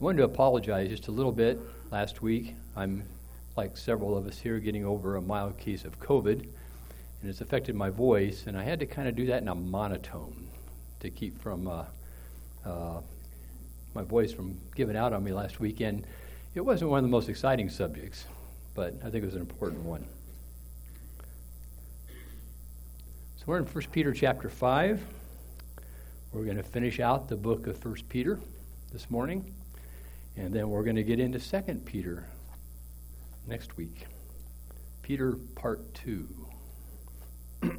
I wanted to apologize just a little bit last week. I'm, like several of us here, getting over a mild case of COVID, and it's affected my voice, and I had to kind of do that in a monotone to keep from uh, uh, my voice from giving out on me last weekend. It wasn't one of the most exciting subjects, but I think it was an important one. So we're in 1 Peter chapter 5. We're going to finish out the book of 1 Peter this morning. And then we're going to get into 2 Peter next week. Peter, part 2.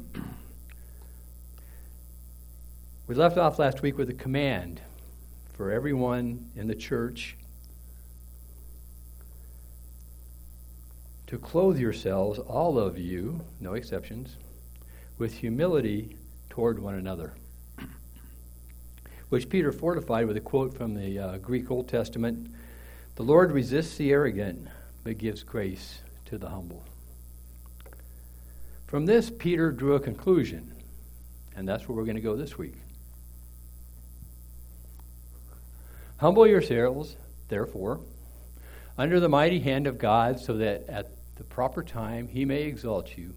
we left off last week with a command for everyone in the church to clothe yourselves, all of you, no exceptions, with humility toward one another which Peter fortified with a quote from the uh, Greek Old Testament The Lord resists the arrogant, but gives grace to the humble. From this, Peter drew a conclusion, and that's where we're going to go this week. Humble yourselves, therefore, under the mighty hand of God, so that at the proper time he may exalt you,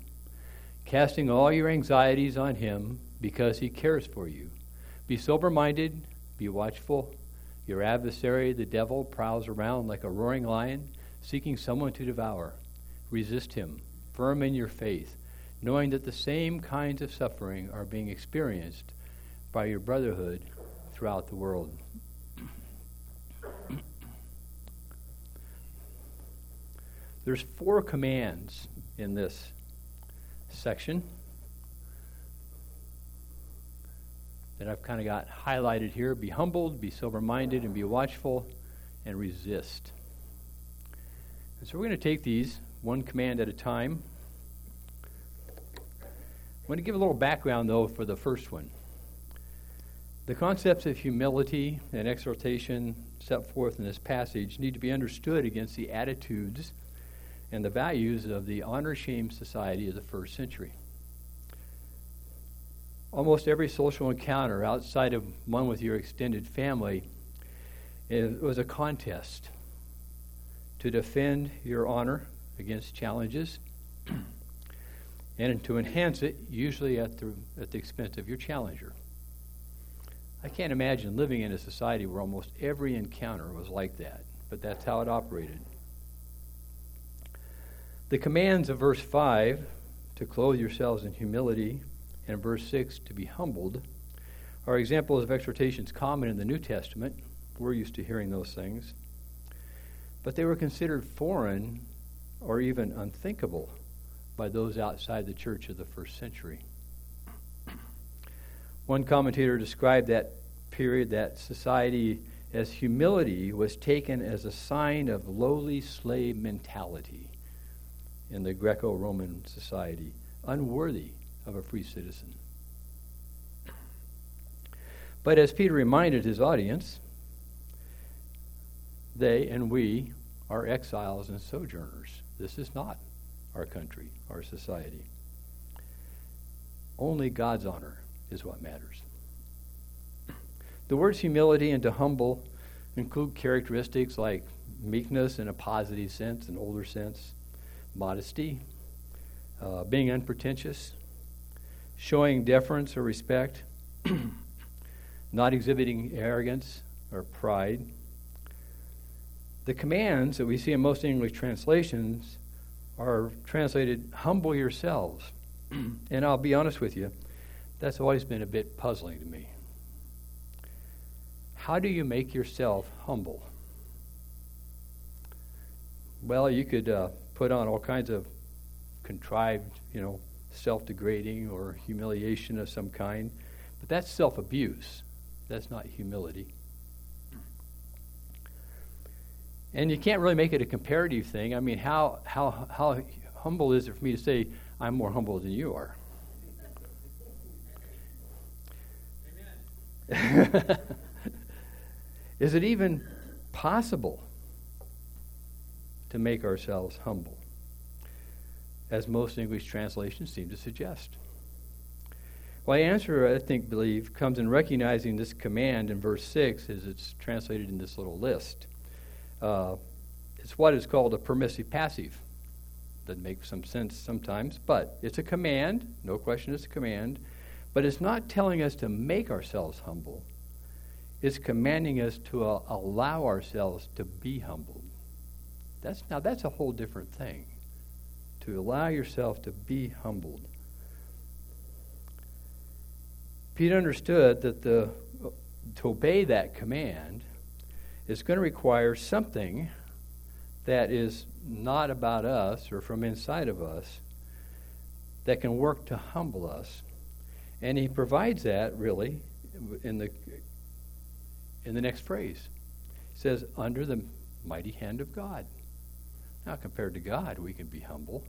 casting all your anxieties on him because he cares for you. Be sober minded, be watchful. Your adversary, the devil, prowls around like a roaring lion, seeking someone to devour. Resist him, firm in your faith, knowing that the same kinds of suffering are being experienced by your brotherhood throughout the world. There's four commands in this section. That I've kind of got highlighted here be humbled, be sober minded, and be watchful, and resist. And so we're going to take these one command at a time. I'm going to give a little background, though, for the first one. The concepts of humility and exhortation set forth in this passage need to be understood against the attitudes and the values of the honor shame society of the first century almost every social encounter outside of one with your extended family it was a contest to defend your honor against challenges and to enhance it usually at the, at the expense of your challenger. I can't imagine living in a society where almost every encounter was like that but that's how it operated. The commands of verse 5 to clothe yourselves in humility and verse 6, to be humbled, are examples of exhortations common in the New Testament. We're used to hearing those things. But they were considered foreign or even unthinkable by those outside the church of the first century. One commentator described that period, that society, as humility was taken as a sign of lowly slave mentality in the Greco Roman society, unworthy of a free citizen. But as Peter reminded his audience, they and we are exiles and sojourners. This is not our country, our society. Only God's honor is what matters. The words humility and to humble include characteristics like meekness in a positive sense, an older sense, modesty, uh, being unpretentious, showing deference or respect, not exhibiting arrogance or pride. The commands that we see in most English translations are translated, humble yourselves. and I'll be honest with you, that's always been a bit puzzling to me. How do you make yourself humble? Well, you could uh, put on all kinds of contrived, you know, self degrading or humiliation of some kind. But that's self abuse. That's not humility. And you can't really make it a comparative thing. I mean, how, how, how humble is it for me to say, I'm more humble than you are? is it even possible to make ourselves humble? As most English translations seem to suggest. Well, the answer, I think, believe, comes in recognizing this command in verse 6 as it's translated in this little list. Uh, it's what is called a permissive passive. Doesn't make some sense sometimes, but it's a command. No question it's a command. But it's not telling us to make ourselves humble. It's commanding us to uh, allow ourselves to be humbled. That's now that's a whole different thing. To allow yourself to be humbled. Peter understood that the to obey that command is going to require something that is not about us or from inside of us that can work to humble us. And he provides that really in the in the next phrase. He says, under the mighty hand of God. Now, compared to God, we can be humble.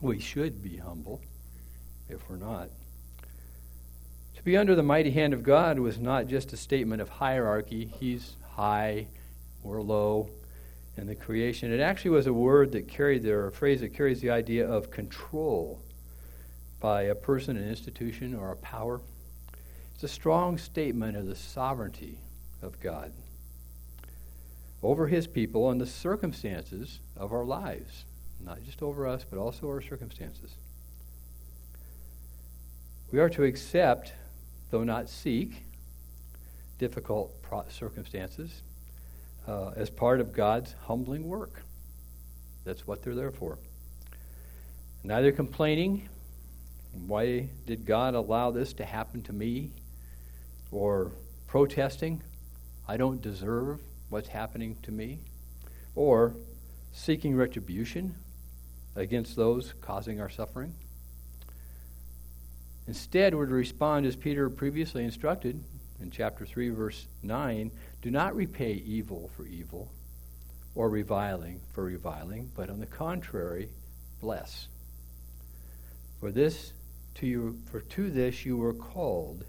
We should be humble if we're not. To be under the mighty hand of God was not just a statement of hierarchy. He's high, we're low in the creation. It actually was a word that carried there, a phrase that carries the idea of control by a person, an institution, or a power. It's a strong statement of the sovereignty of God over his people and the circumstances of our lives. Not just over us, but also our circumstances. We are to accept, though not seek, difficult circumstances uh, as part of God's humbling work. That's what they're there for. Neither complaining, why did God allow this to happen to me? Or protesting, I don't deserve what's happening to me. Or seeking retribution against those causing our suffering. Instead, we're to respond as Peter previously instructed in chapter 3, verse 9 do not repay evil for evil or reviling for reviling, but on the contrary, bless. For this to you for to this you were called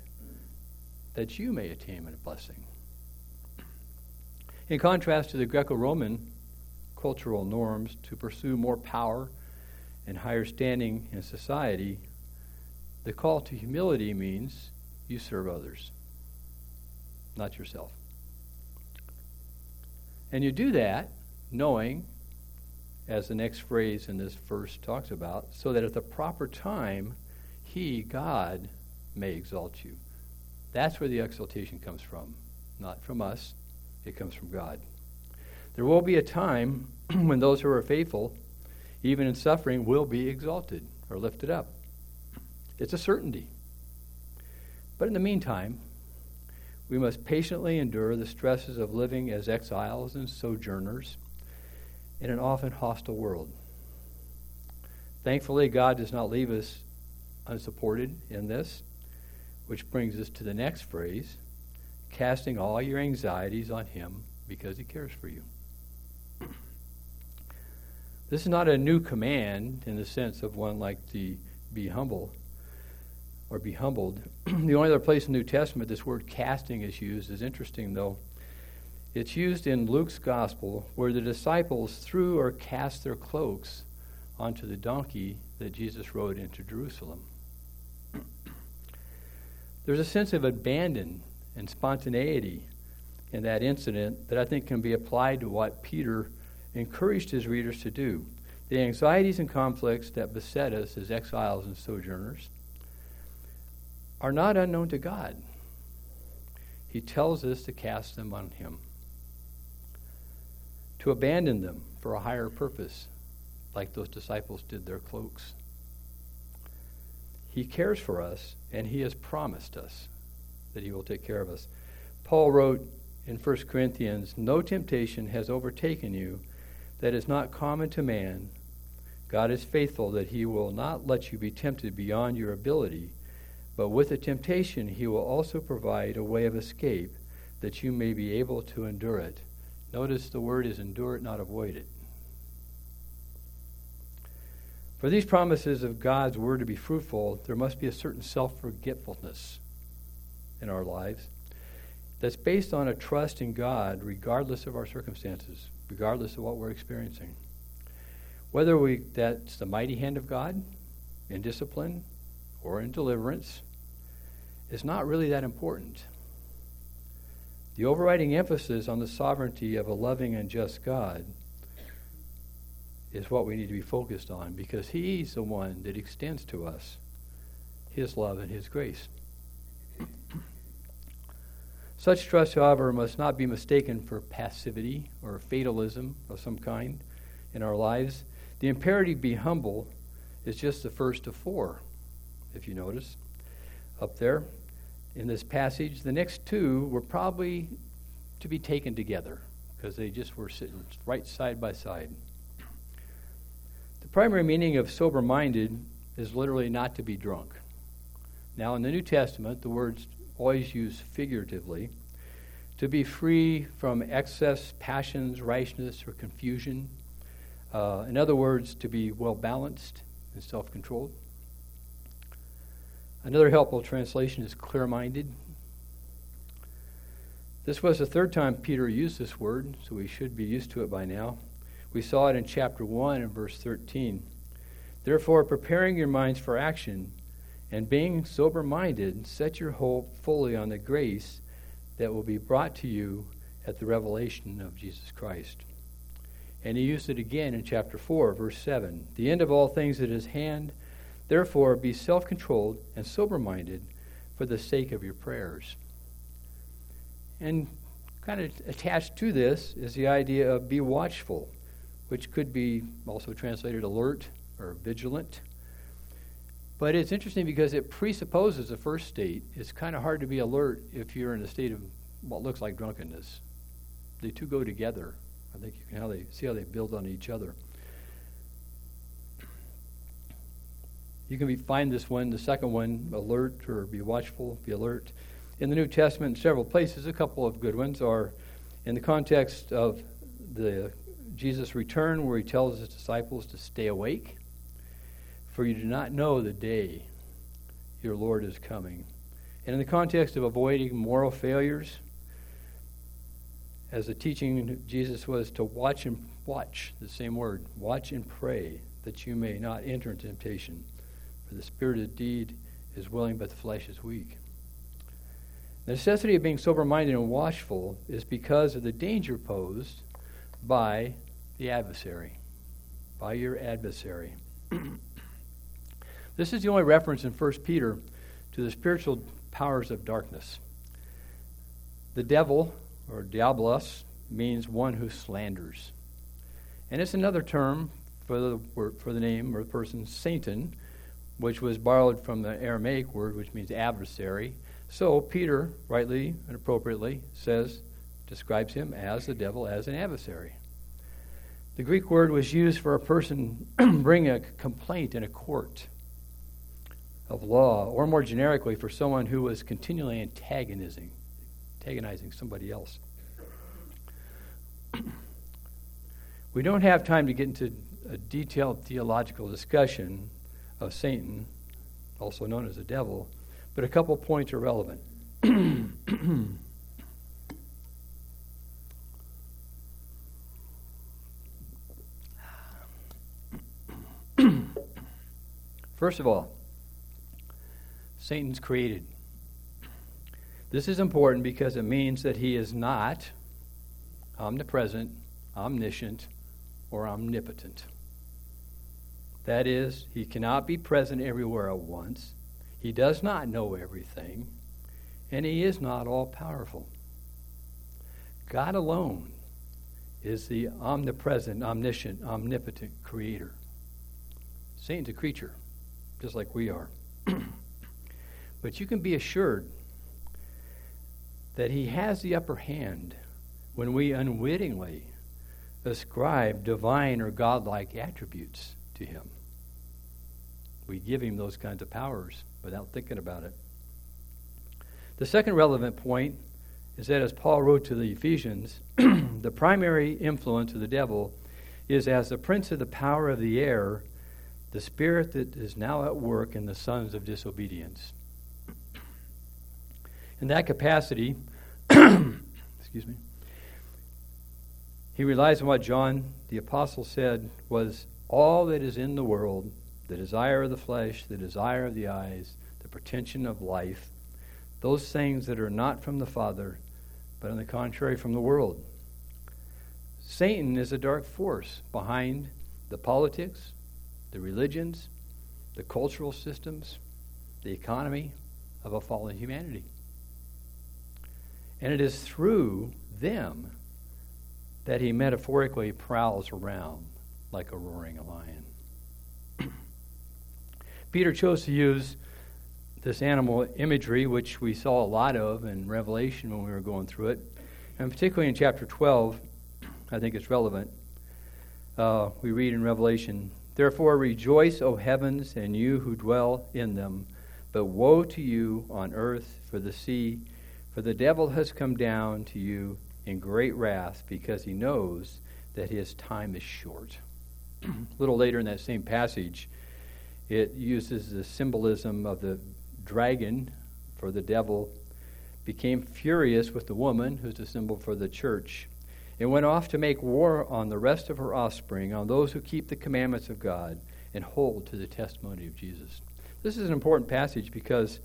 that you may attain a blessing. In contrast to the Greco-Roman cultural norms to pursue more power and higher standing in society, the call to humility means you serve others not yourself. And you do that knowing, as the next phrase in this verse talks about, so that at the proper time, He, God, may exalt you. That's where the exaltation comes from. Not from us, it comes from God. There will be a time when those who are faithful, even in suffering, will be exalted or lifted up. It's a certainty. But in the meantime, we must patiently endure the stresses of living as exiles and sojourners in an often hostile world. Thankfully, God does not leave us unsupported in this, which brings us to the next phrase casting all your anxieties on Him because He cares for you. This is not a new command in the sense of one like the be humble or be humbled. the only other place in the New Testament this word casting is used is interesting, though. It's used in Luke's gospel where the disciples threw or cast their cloaks onto the donkey that Jesus rode into Jerusalem. There's a sense of abandon and spontaneity in that incident that I think can be applied to what Peter encouraged his readers to do. The anxieties and conflicts that beset us as exiles and sojourners are not unknown to God. He tells us to cast them on Him, to abandon them for a higher purpose, like those disciples did their cloaks. He cares for us, and He has promised us that He will take care of us. Paul wrote in 1 Corinthians No temptation has overtaken you that is not common to man. God is faithful that He will not let you be tempted beyond your ability but with the temptation, he will also provide a way of escape that you may be able to endure it. Notice the word is endure it, not avoid it. For these promises of God's word to be fruitful, there must be a certain self forgetfulness in our lives that's based on a trust in God regardless of our circumstances, regardless of what we're experiencing. Whether we that's the mighty hand of God in discipline or in deliverance is not really that important. The overriding emphasis on the sovereignty of a loving and just God is what we need to be focused on because He's the one that extends to us His love and His grace. Such trust, however, must not be mistaken for passivity or fatalism of some kind in our lives. The imperative be humble is just the first of four, if you notice up there in this passage. The next two were probably to be taken together because they just were sitting right side by side. The primary meaning of sober minded is literally not to be drunk. Now, in the New Testament, the word's always used figuratively to be free from excess, passions, rashness, or confusion. Uh, in other words, to be well balanced and self controlled. Another helpful translation is clear minded. This was the third time Peter used this word, so we should be used to it by now. We saw it in chapter 1 and verse 13. Therefore, preparing your minds for action and being sober minded, set your hope fully on the grace that will be brought to you at the revelation of Jesus Christ. And he used it again in chapter 4, verse 7. The end of all things at his hand. Therefore, be self controlled and sober minded for the sake of your prayers. And kind of attached to this is the idea of be watchful, which could be also translated alert or vigilant. But it's interesting because it presupposes the first state. It's kind of hard to be alert if you're in a state of what looks like drunkenness. They two go together. I think you can how they see how they build on each other. You can be, find this one, the second one, alert or be watchful, be alert. In the New Testament, several places, a couple of good ones are in the context of the Jesus' return, where he tells his disciples to stay awake, for you do not know the day your Lord is coming. And in the context of avoiding moral failures, as the teaching Jesus was to watch and watch, the same word, watch and pray, that you may not enter into temptation. For the spirit of deed is willing, but the flesh is weak. The necessity of being sober minded and watchful is because of the danger posed by the adversary, by your adversary. this is the only reference in 1 Peter to the spiritual powers of darkness. The devil, or diabolos, means one who slanders. And it's another term for the, for the name or the person Satan, which was borrowed from the Aramaic word, which means adversary. So Peter, rightly and appropriately, says, describes him as the devil, as an adversary. The Greek word was used for a person bringing a complaint in a court of law, or more generically, for someone who was continually antagonizing, antagonizing somebody else. we don't have time to get into a detailed theological discussion of Satan, also known as the devil, but a couple points are relevant. First of all, Satan's created. This is important because it means that he is not omnipresent, omniscient, or omnipotent. That is, he cannot be present everywhere at once. He does not know everything, and he is not all powerful. God alone is the omnipresent, omniscient, omnipotent creator. Satan's a creature, just like we are. but you can be assured that he has the upper hand when we unwittingly ascribe divine or godlike attributes to him. We give him those kinds of powers without thinking about it. The second relevant point is that, as Paul wrote to the Ephesians, the primary influence of the devil is as the prince of the power of the air, the spirit that is now at work in the sons of disobedience. In that capacity, excuse me, he relies on what John the Apostle said was all that is in the world, the desire of the flesh, the desire of the eyes, the pretension of life, those things that are not from the Father, but on the contrary, from the world. Satan is a dark force behind the politics, the religions, the cultural systems, the economy of a fallen humanity. And it is through them that he metaphorically prowls around like a roaring lion. Peter chose to use this animal imagery, which we saw a lot of in Revelation when we were going through it, and particularly in chapter 12, I think it's relevant. Uh, we read in Revelation, Therefore rejoice, O heavens, and you who dwell in them. But woe to you on earth for the sea, for the devil has come down to you in great wrath, because he knows that his time is short. a little later in that same passage, it uses the symbolism of the dragon for the devil, became furious with the woman, who's a symbol for the church, and went off to make war on the rest of her offspring, on those who keep the commandments of God and hold to the testimony of Jesus. This is an important passage because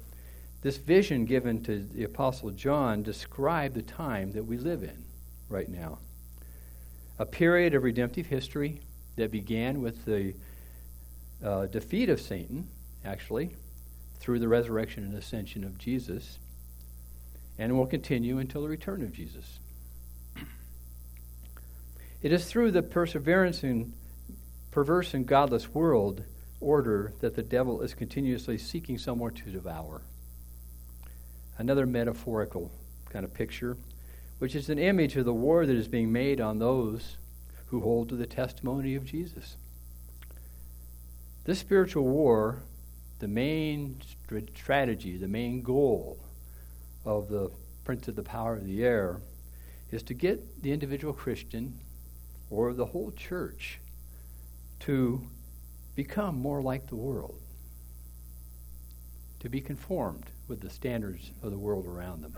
this vision given to the Apostle John described the time that we live in right now. A period of redemptive history that began with the uh, defeat of Satan, actually, through the resurrection and ascension of Jesus, and will continue until the return of Jesus. It is through the perseverance in perverse and godless world order that the devil is continuously seeking someone to devour. Another metaphorical kind of picture, which is an image of the war that is being made on those who hold to the testimony of Jesus. This spiritual war, the main strategy, the main goal of the prince of the power of the air, is to get the individual Christian or the whole church to become more like the world, to be conformed with the standards of the world around them.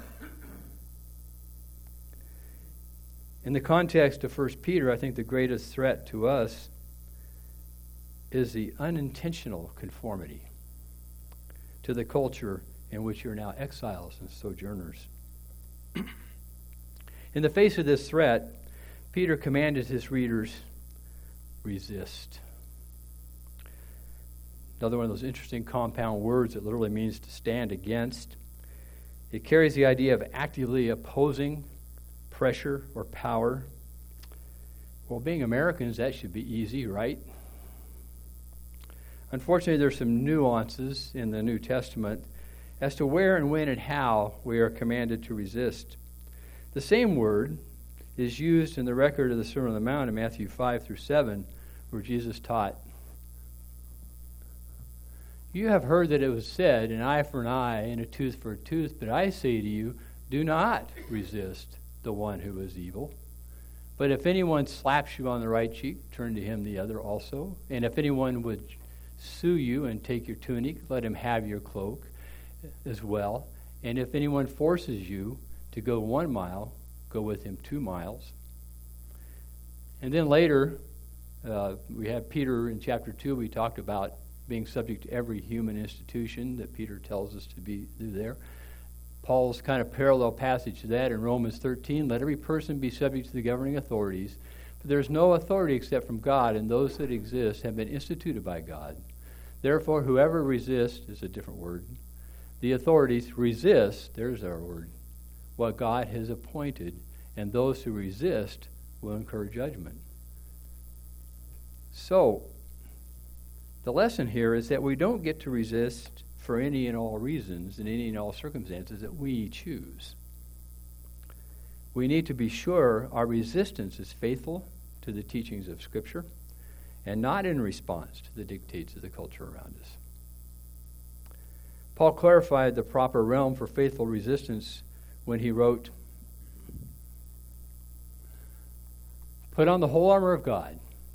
In the context of 1 Peter, I think the greatest threat to us is the unintentional conformity to the culture in which you're now exiles and sojourners. in the face of this threat, Peter commanded his readers resist. Another one of those interesting compound words that literally means to stand against. It carries the idea of actively opposing pressure or power. Well, being Americans, that should be easy, right? Unfortunately, there's some nuances in the New Testament as to where and when and how we are commanded to resist. The same word is used in the record of the Sermon on the Mount in Matthew 5 through 7, where Jesus taught you have heard that it was said, an eye for an eye and a tooth for a tooth, but I say to you, do not resist the one who is evil. But if anyone slaps you on the right cheek, turn to him the other also. And if anyone would sue you and take your tunic, let him have your cloak as well. And if anyone forces you to go one mile, go with him two miles. And then later, uh, we have Peter in chapter 2, we talked about being subject to every human institution that Peter tells us to be do there. Paul's kind of parallel passage to that in Romans 13 let every person be subject to the governing authorities. But there is no authority except from God, and those that exist have been instituted by God. Therefore, whoever resists is a different word. The authorities resist, there's our word, what God has appointed, and those who resist will incur judgment. So, the lesson here is that we don't get to resist for any and all reasons in any and all circumstances that we choose. We need to be sure our resistance is faithful to the teachings of Scripture and not in response to the dictates of the culture around us. Paul clarified the proper realm for faithful resistance when he wrote, Put on the whole armor of God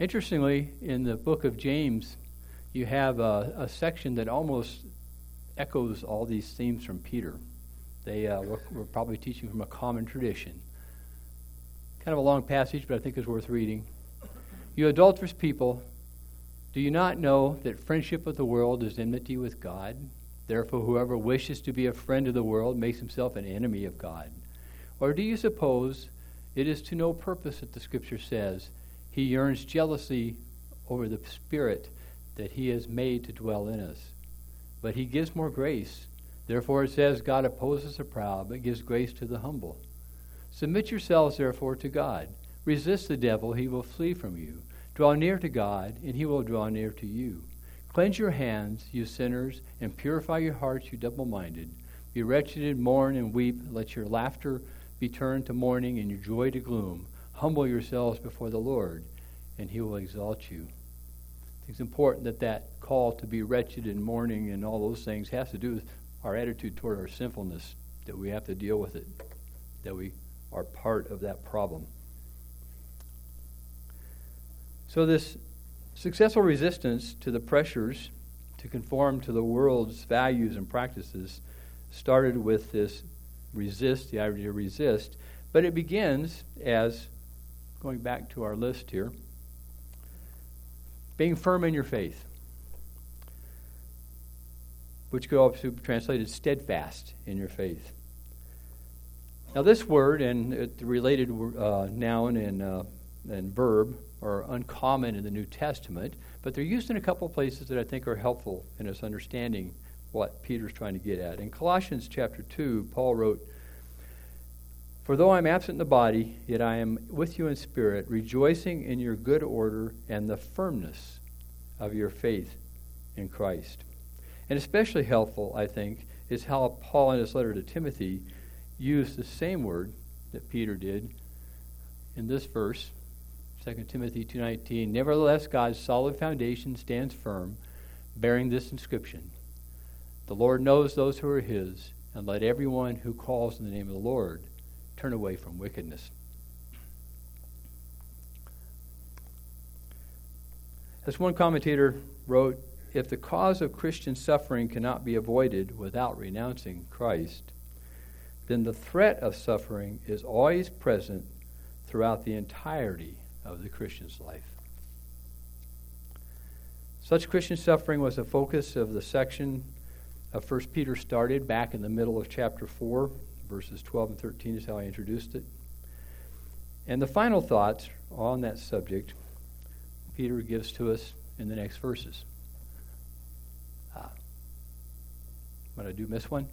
Interestingly, in the book of James, you have a, a section that almost echoes all these themes from Peter. They uh, were, were, probably teaching from a common tradition. Kind of a long passage, but I think it's worth reading. You adulterous people, do you not know that friendship with the world is enmity with God? Therefore, whoever wishes to be a friend of the world makes himself an enemy of God. Or do you suppose it is to no purpose that the Scripture says, He yearns jealously over the Spirit that He has made to dwell in us? But He gives more grace. Therefore, it says, God opposes the proud, but gives grace to the humble. Submit yourselves, therefore, to God. Resist the devil, he will flee from you. Draw near to God, and he will draw near to you. Cleanse your hands, you sinners, and purify your hearts, you double minded. Be wretched and mourn and weep. Let your laughter be turned to mourning and your joy to gloom. Humble yourselves before the Lord, and he will exalt you. It's important that that call to be wretched and mourning and all those things has to do with our attitude toward our sinfulness, that we have to deal with it, that we are part of that problem. So, this Successful resistance to the pressures to conform to the world's values and practices started with this resist, the idea to resist, but it begins as, going back to our list here, being firm in your faith, which could also be translated steadfast in your faith. Now, this word and the related uh, noun and, uh, and verb are uncommon in the New Testament, but they're used in a couple of places that I think are helpful in us understanding what Peter's trying to get at. In Colossians chapter 2, Paul wrote, For though I'm absent in the body, yet I am with you in spirit, rejoicing in your good order and the firmness of your faith in Christ. And especially helpful, I think, is how Paul in his letter to Timothy used the same word that Peter did in this verse 2 Timothy 2.19, Nevertheless, God's solid foundation stands firm, bearing this inscription, The Lord knows those who are his, and let everyone who calls in the name of the Lord turn away from wickedness. As one commentator wrote, if the cause of Christian suffering cannot be avoided without renouncing Christ, then the threat of suffering is always present throughout the entirety of the Christian's life. Such Christian suffering was the focus of the section of 1 Peter started back in the middle of chapter 4, verses 12 and 13 is how I introduced it. And the final thoughts on that subject, Peter gives to us in the next verses. Ah. What I do miss one?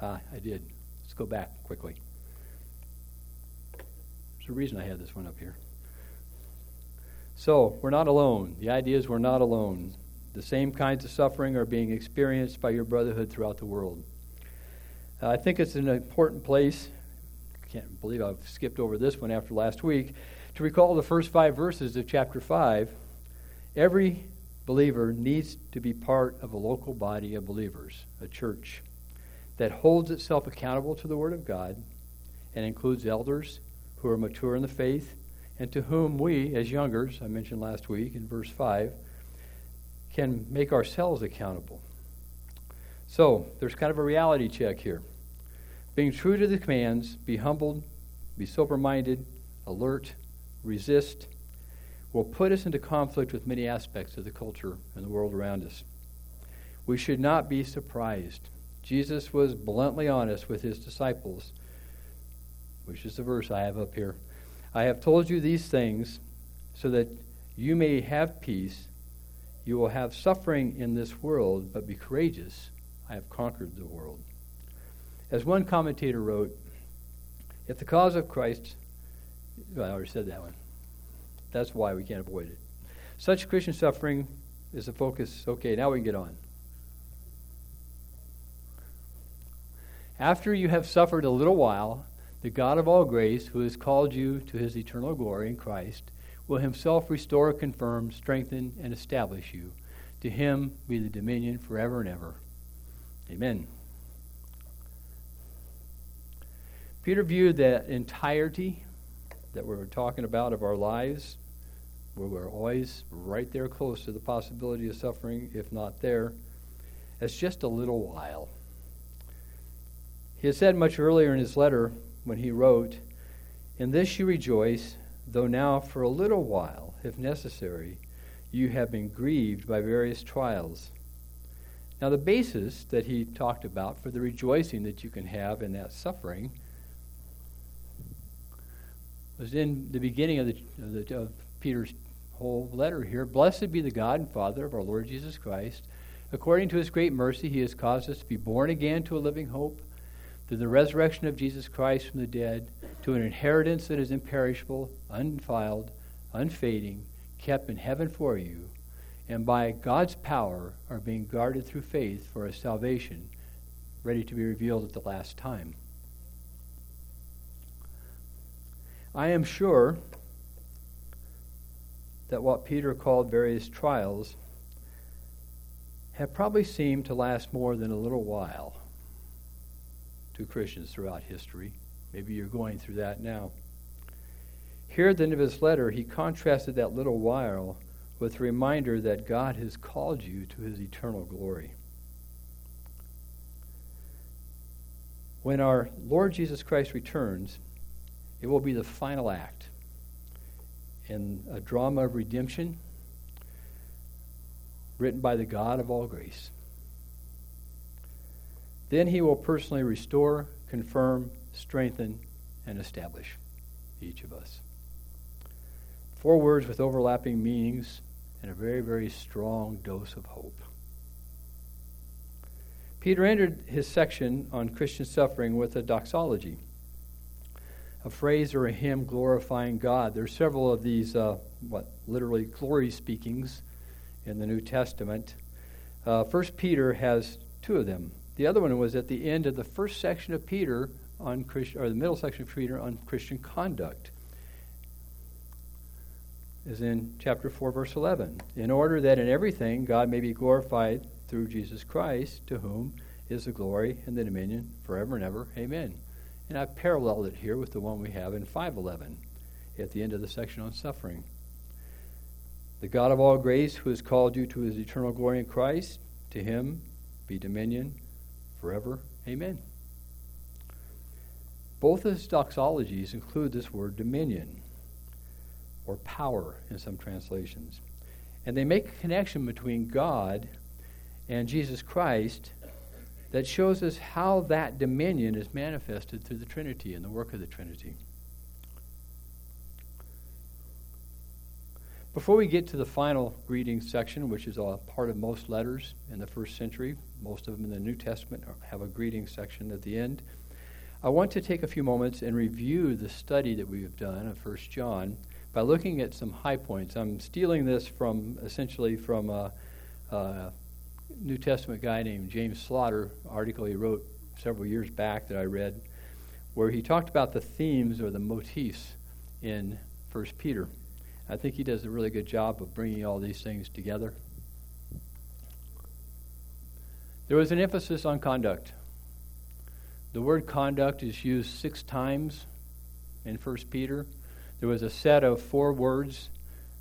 Ah, I did. Let's go back quickly. There's a reason I had this one up here. So, we're not alone. The idea is we're not alone. The same kinds of suffering are being experienced by your brotherhood throughout the world. Uh, I think it's an important place. I can't believe I've skipped over this one after last week. To recall the first five verses of chapter 5, every believer needs to be part of a local body of believers, a church that holds itself accountable to the Word of God and includes elders who are mature in the faith and to whom we, as youngers, I mentioned last week in verse 5, can make ourselves accountable. So, there's kind of a reality check here. Being true to the commands, be humbled, be sober minded, alert, resist, will put us into conflict with many aspects of the culture and the world around us. We should not be surprised Jesus was bluntly honest with his disciples, which is the verse I have up here. I have told you these things so that you may have peace. You will have suffering in this world, but be courageous. I have conquered the world. As one commentator wrote, if the cause of Christ, well, I already said that one. That's why we can't avoid it. Such Christian suffering is the focus. Okay, now we can get on. After you have suffered a little while, the God of all grace, who has called you to his eternal glory in Christ, will himself restore, confirm, strengthen, and establish you. To him be the dominion forever and ever. Amen. Peter viewed that entirety that we were talking about of our lives, where we're always right there close to the possibility of suffering, if not there, as just a little while. He had said much earlier in his letter when he wrote, In this you rejoice, though now for a little while, if necessary, you have been grieved by various trials. Now, the basis that he talked about for the rejoicing that you can have in that suffering was in the beginning of, the, of, the, of Peter's whole letter here. Blessed be the God and Father of our Lord Jesus Christ. According to his great mercy, he has caused us to be born again to a living hope through the resurrection of Jesus Christ from the dead, to an inheritance that is imperishable, undefiled, unfading kept in heaven for you, and by God's power are being guarded through faith for a salvation ready to be revealed at the last time. I am sure that what Peter called various trials have probably seemed to last more than a little while to Christians throughout history. Maybe you're going through that now. Here at the end of his letter, he contrasted that little while with the reminder that God has called you to his eternal glory. When our Lord Jesus Christ returns, it will be the final act in a drama of redemption written by the God of all grace. Then he will personally restore, confirm, strengthen, and establish each of us. Four words with overlapping meanings and a very, very strong dose of hope. Peter ended his section on Christian suffering with a doxology, a phrase or a hymn glorifying God. There are several of these, uh, what, literally glory speakings in the New Testament. Uh, first Peter has two of them. The other one was at the end of the first section of Peter on Christian, or the middle section of Peter on Christian conduct is in chapter 4, verse 11. In order that in everything God may be glorified through Jesus Christ, to whom is the glory and the dominion forever and ever. Amen. And I've paralleled it here with the one we have in 511 at the end of the section on suffering. The God of all grace, who has called you to his eternal glory in Christ, to him be dominion forever. Amen. Both of his doxologies include this word dominion or power in some translations. And they make a connection between God and Jesus Christ that shows us how that dominion is manifested through the Trinity and the work of the Trinity. Before we get to the final greeting section, which is a part of most letters in the first century, most of them in the New Testament have a greeting section at the end. I want to take a few moments and review the study that we have done of 1 John by looking at some high points. I'm stealing this from essentially from a, a New Testament guy named James Slaughter article he wrote several years back that I read, where he talked about the themes or the motifs in First Peter. I think he does a really good job of bringing all these things together. There was an emphasis on conduct. The word conduct is used six times in First Peter. There was a set of four words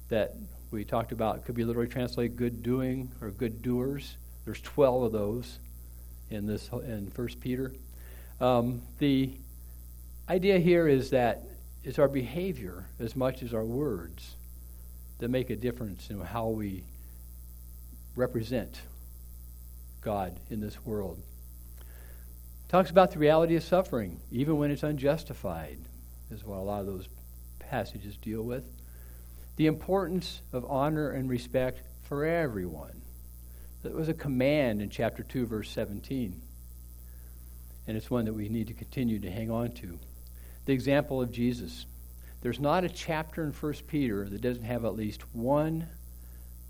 that we talked about. It could be literally translated good doing or good doers. There's 12 of those in this in First Peter. Um, the idea here is that it's our behavior as much as our words that make a difference in how we represent God in this world. Talks about the reality of suffering, even when it's unjustified, is what a lot of those passages deal with. The importance of honor and respect for everyone. That was a command in chapter 2, verse 17. And it's one that we need to continue to hang on to. The example of Jesus. There's not a chapter in 1 Peter that doesn't have at least one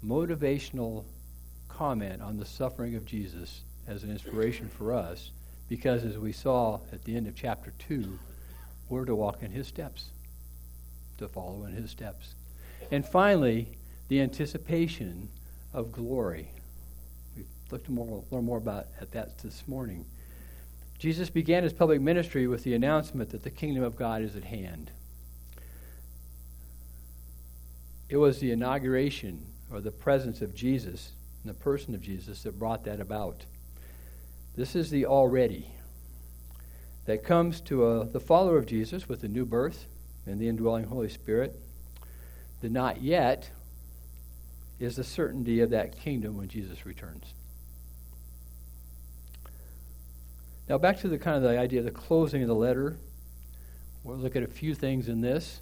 motivational comment on the suffering of Jesus as an inspiration for us, because as we saw at the end of chapter 2, we're to walk in his steps to follow in his steps. And finally, the anticipation of glory. We looked more, learn more about at that this morning. Jesus began his public ministry with the announcement that the kingdom of God is at hand. It was the inauguration or the presence of Jesus in the person of Jesus that brought that about. This is the already that comes to a, the follower of Jesus with the new birth and the indwelling Holy Spirit. The not yet is the certainty of that kingdom when Jesus returns. Now, back to the kind of the idea of the closing of the letter. We'll look at a few things in this.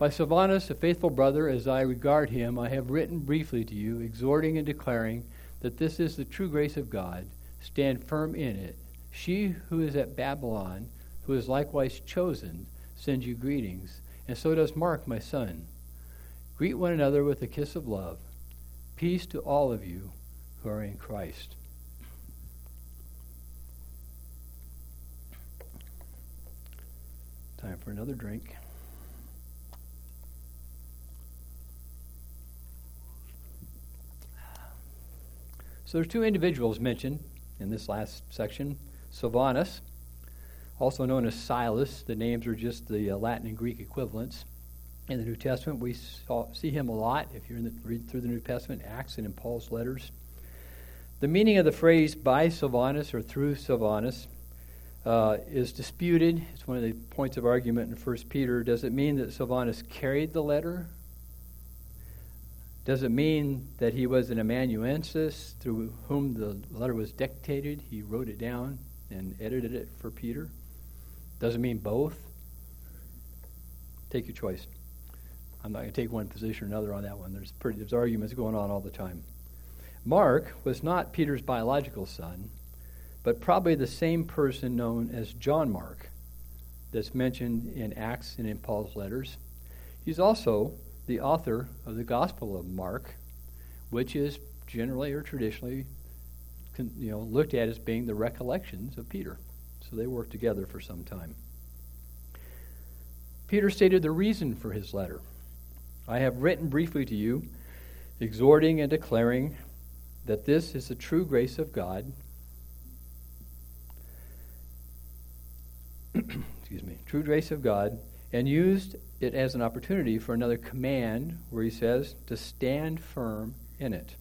By Silvanus, a faithful brother, as I regard him, I have written briefly to you, exhorting and declaring that this is the true grace of God. Stand firm in it. She who is at Babylon, who is likewise chosen, sends you greetings, and so does Mark, my son. Greet one another with a kiss of love. Peace to all of you who are in Christ. Time for another drink. So there's two individuals mentioned in this last section Silvanus, also known as Silas. The names are just the uh, Latin and Greek equivalents. In the New Testament, we saw, see him a lot if you read through the New Testament, Acts and in Paul's letters. The meaning of the phrase by Silvanus or through Silvanus uh, is disputed. It's one of the points of argument in 1 Peter. Does it mean that Silvanus carried the letter does it mean that he was an amanuensis through whom the letter was dictated? He wrote it down and edited it for Peter? Does it mean both? Take your choice. I'm not going to take one position or another on that one. There's, pretty, there's arguments going on all the time. Mark was not Peter's biological son, but probably the same person known as John Mark that's mentioned in Acts and in Paul's letters. He's also the author of the Gospel of Mark, which is generally or traditionally you know, looked at as being the recollections of Peter. So they worked together for some time. Peter stated the reason for his letter. I have written briefly to you, exhorting and declaring that this is the true grace of God. Excuse me, true grace of God, and used it as an opportunity for another command where he says to stand firm in it.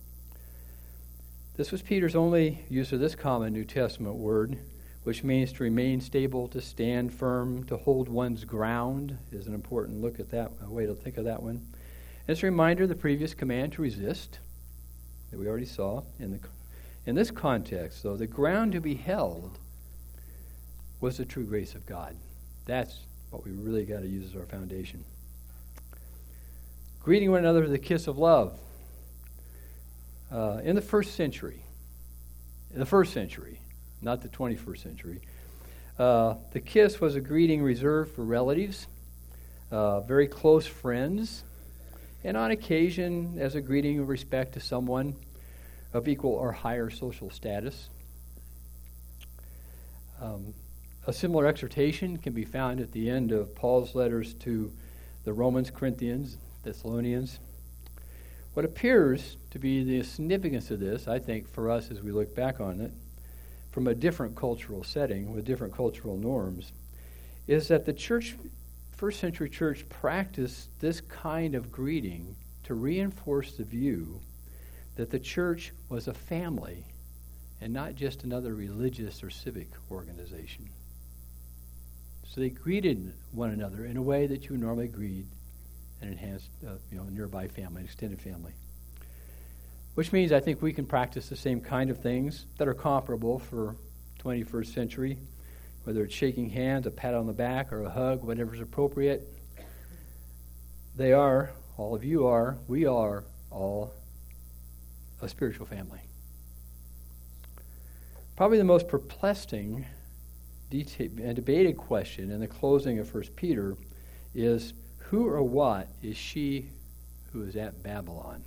This was Peter's only use of this common New Testament word, which means to remain stable, to stand firm, to hold one's ground, is an important look at that, a way to think of that one. As a reminder, of the previous command to resist, that we already saw. In, the, in this context, though, the ground to be held was the true grace of God. That's what we really got to use as our foundation. Greeting one another with a kiss of love. Uh, in the first century, in the first century, not the 21st century, uh, the kiss was a greeting reserved for relatives, uh, very close friends, and on occasion as a greeting of respect to someone of equal or higher social status. Um, a similar exhortation can be found at the end of Paul's letters to the Romans, Corinthians, Thessalonians. What appears to be the significance of this, I think, for us as we look back on it, from a different cultural setting with different cultural norms, is that the church, first century church, practiced this kind of greeting to reinforce the view that the church was a family and not just another religious or civic organization. So they greeted one another in a way that you would normally greet an enhanced, uh, you know, nearby family, an extended family. Which means I think we can practice the same kind of things that are comparable for 21st century, whether it's shaking hands, a pat on the back, or a hug, whatever's appropriate. They are, all of you are, we are all a spiritual family. Probably the most perplexing and debated question in the closing of 1 Peter is who or what is she who is at Babylon?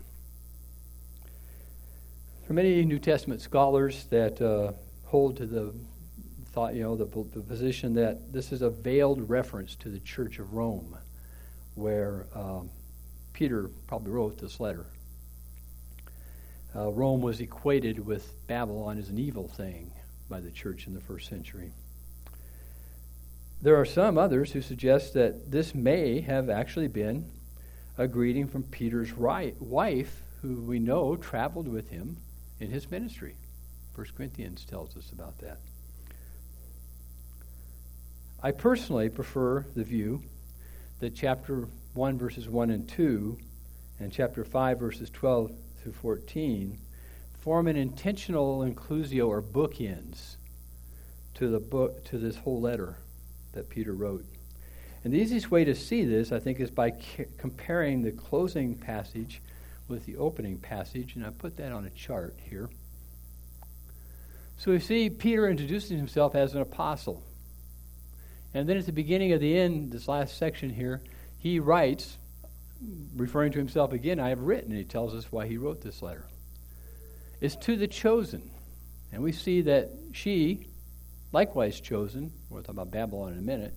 For many New Testament scholars that uh, hold to the thought, you know, the, the position that this is a veiled reference to the Church of Rome, where um, Peter probably wrote this letter uh, Rome was equated with Babylon as an evil thing by the church in the first century. There are some others who suggest that this may have actually been a greeting from Peter's wife, who we know traveled with him in his ministry. 1 Corinthians tells us about that. I personally prefer the view that chapter 1, verses 1 and 2, and chapter 5, verses 12 through 14, form an intentional inclusio or bookends to the book to this whole letter that Peter wrote. And the easiest way to see this, I think, is by comparing the closing passage with the opening passage, and I put that on a chart here. So we see Peter introducing himself as an apostle. And then at the beginning of the end, this last section here, he writes, referring to himself again, I have written, and he tells us why he wrote this letter. It's to the chosen. And we see that she, likewise chosen, we'll talk about Babylon in a minute,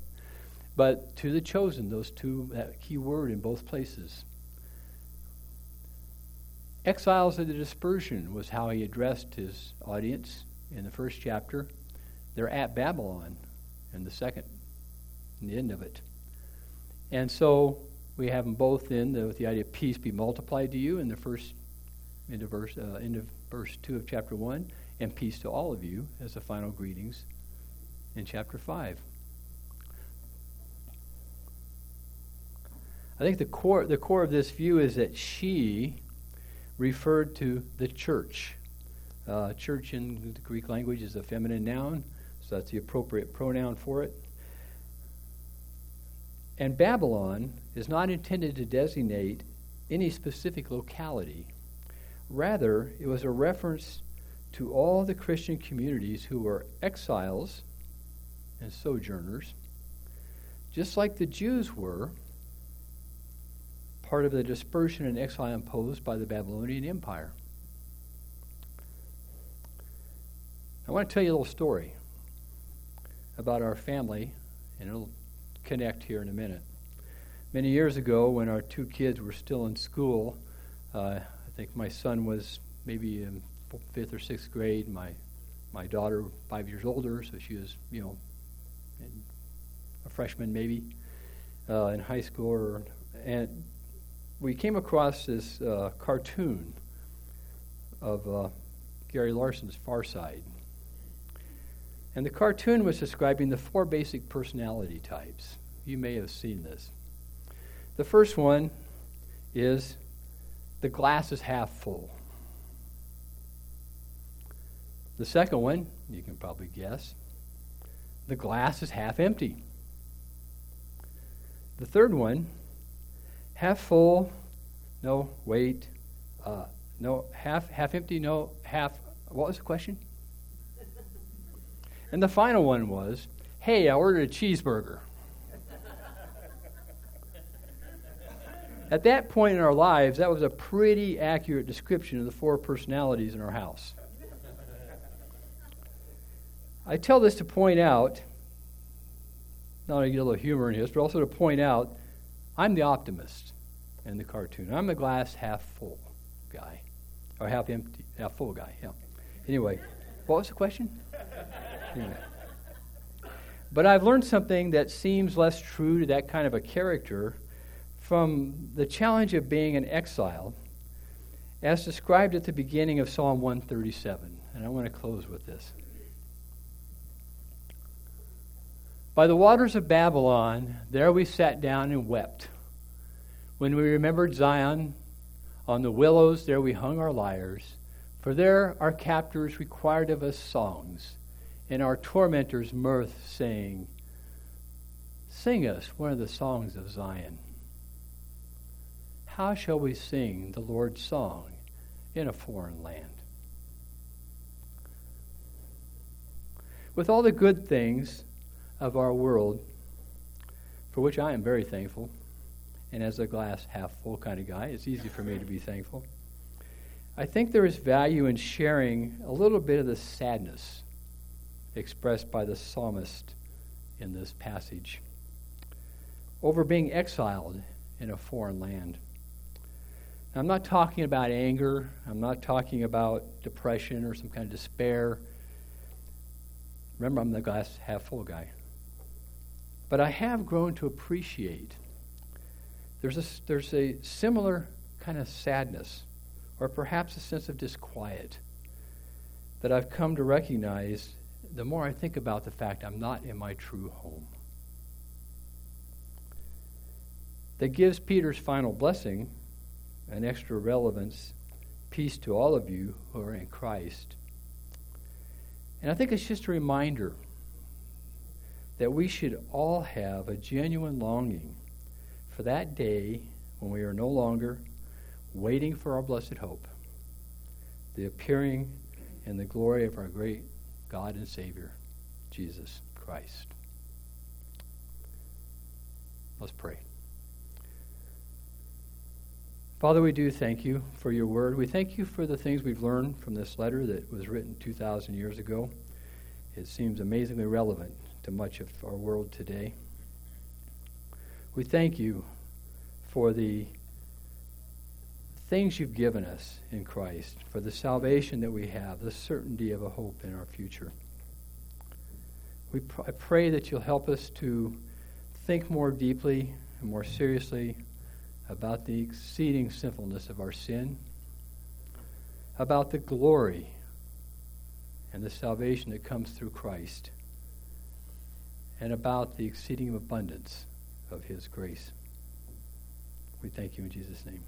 but to the chosen, those two, that key word in both places. Exiles of the dispersion was how he addressed his audience in the first chapter. They're at Babylon in the second, in the end of it. And so we have them both in the, with the idea of peace be multiplied to you in the first into verse uh, into verse two of chapter one, and peace to all of you as the final greetings in chapter five. I think the core the core of this view is that she referred to the church. Uh, church in the Greek language is a feminine noun, so that's the appropriate pronoun for it. And Babylon is not intended to designate any specific locality. Rather, it was a reference to all the Christian communities who were exiles and sojourners, just like the Jews were part of the dispersion and exile imposed by the Babylonian Empire. I want to tell you a little story about our family, and it'll connect here in a minute. Many years ago, when our two kids were still in school, uh, I think my son was maybe in fifth or sixth grade. My my daughter, five years older, so she was, you know, freshman maybe uh, in high school. Or, and we came across this uh, cartoon of uh, Gary Larson's Far Side. And the cartoon was describing the four basic personality types. You may have seen this. The first one is the glass is half full. The second one, you can probably guess, the glass is half empty. The third one, half full, no, wait, uh, no, half, half empty, no, half, what was the question? and the final one was, hey, I ordered a cheeseburger. At that point in our lives, that was a pretty accurate description of the four personalities in our house. I tell this to point out, not only get a little humor in his, but also to point out I'm the optimist in the cartoon. I'm the glass half full guy, or half empty, half full guy. Yeah. Anyway, what was the question? Anyway. But I've learned something that seems less true to that kind of a character from the challenge of being an exile, as described at the beginning of Psalm 137. And I want to close with this. By the waters of Babylon, there we sat down and wept. When we remembered Zion, on the willows there we hung our lyres, for there our captors required of us songs, and our tormentors mirth, saying, Sing us one of the songs of Zion. How shall we sing the Lord's song in a foreign land? With all the good things of our world, for which I am very thankful. And as a glass half full kind of guy, it's easy for me to be thankful. I think there is value in sharing a little bit of the sadness expressed by the psalmist in this passage over being exiled in a foreign land. I'm not talking about anger. I'm not talking about depression or some kind of despair. Remember, I'm the glass half full guy. But I have grown to appreciate there's a, there's a similar kind of sadness, or perhaps a sense of disquiet, that I've come to recognize the more I think about the fact I'm not in my true home. That gives Peter's final blessing an extra relevance, peace to all of you who are in Christ. And I think it's just a reminder that we should all have a genuine longing for that day when we are no longer waiting for our blessed hope, the appearing and the glory of our great God and Savior, Jesus Christ. Let's pray. Father, we do thank you for your word. We thank you for the things we've learned from this letter that was written 2,000 years ago. It seems amazingly relevant to much of our world today. We thank you for the things you've given us in Christ, for the salvation that we have, the certainty of a hope in our future. We pr- I pray that you'll help us to think more deeply and more seriously about the exceeding sinfulness of our sin, about the glory and the salvation that comes through Christ, and about the exceeding abundance of his grace. We thank you in Jesus' name.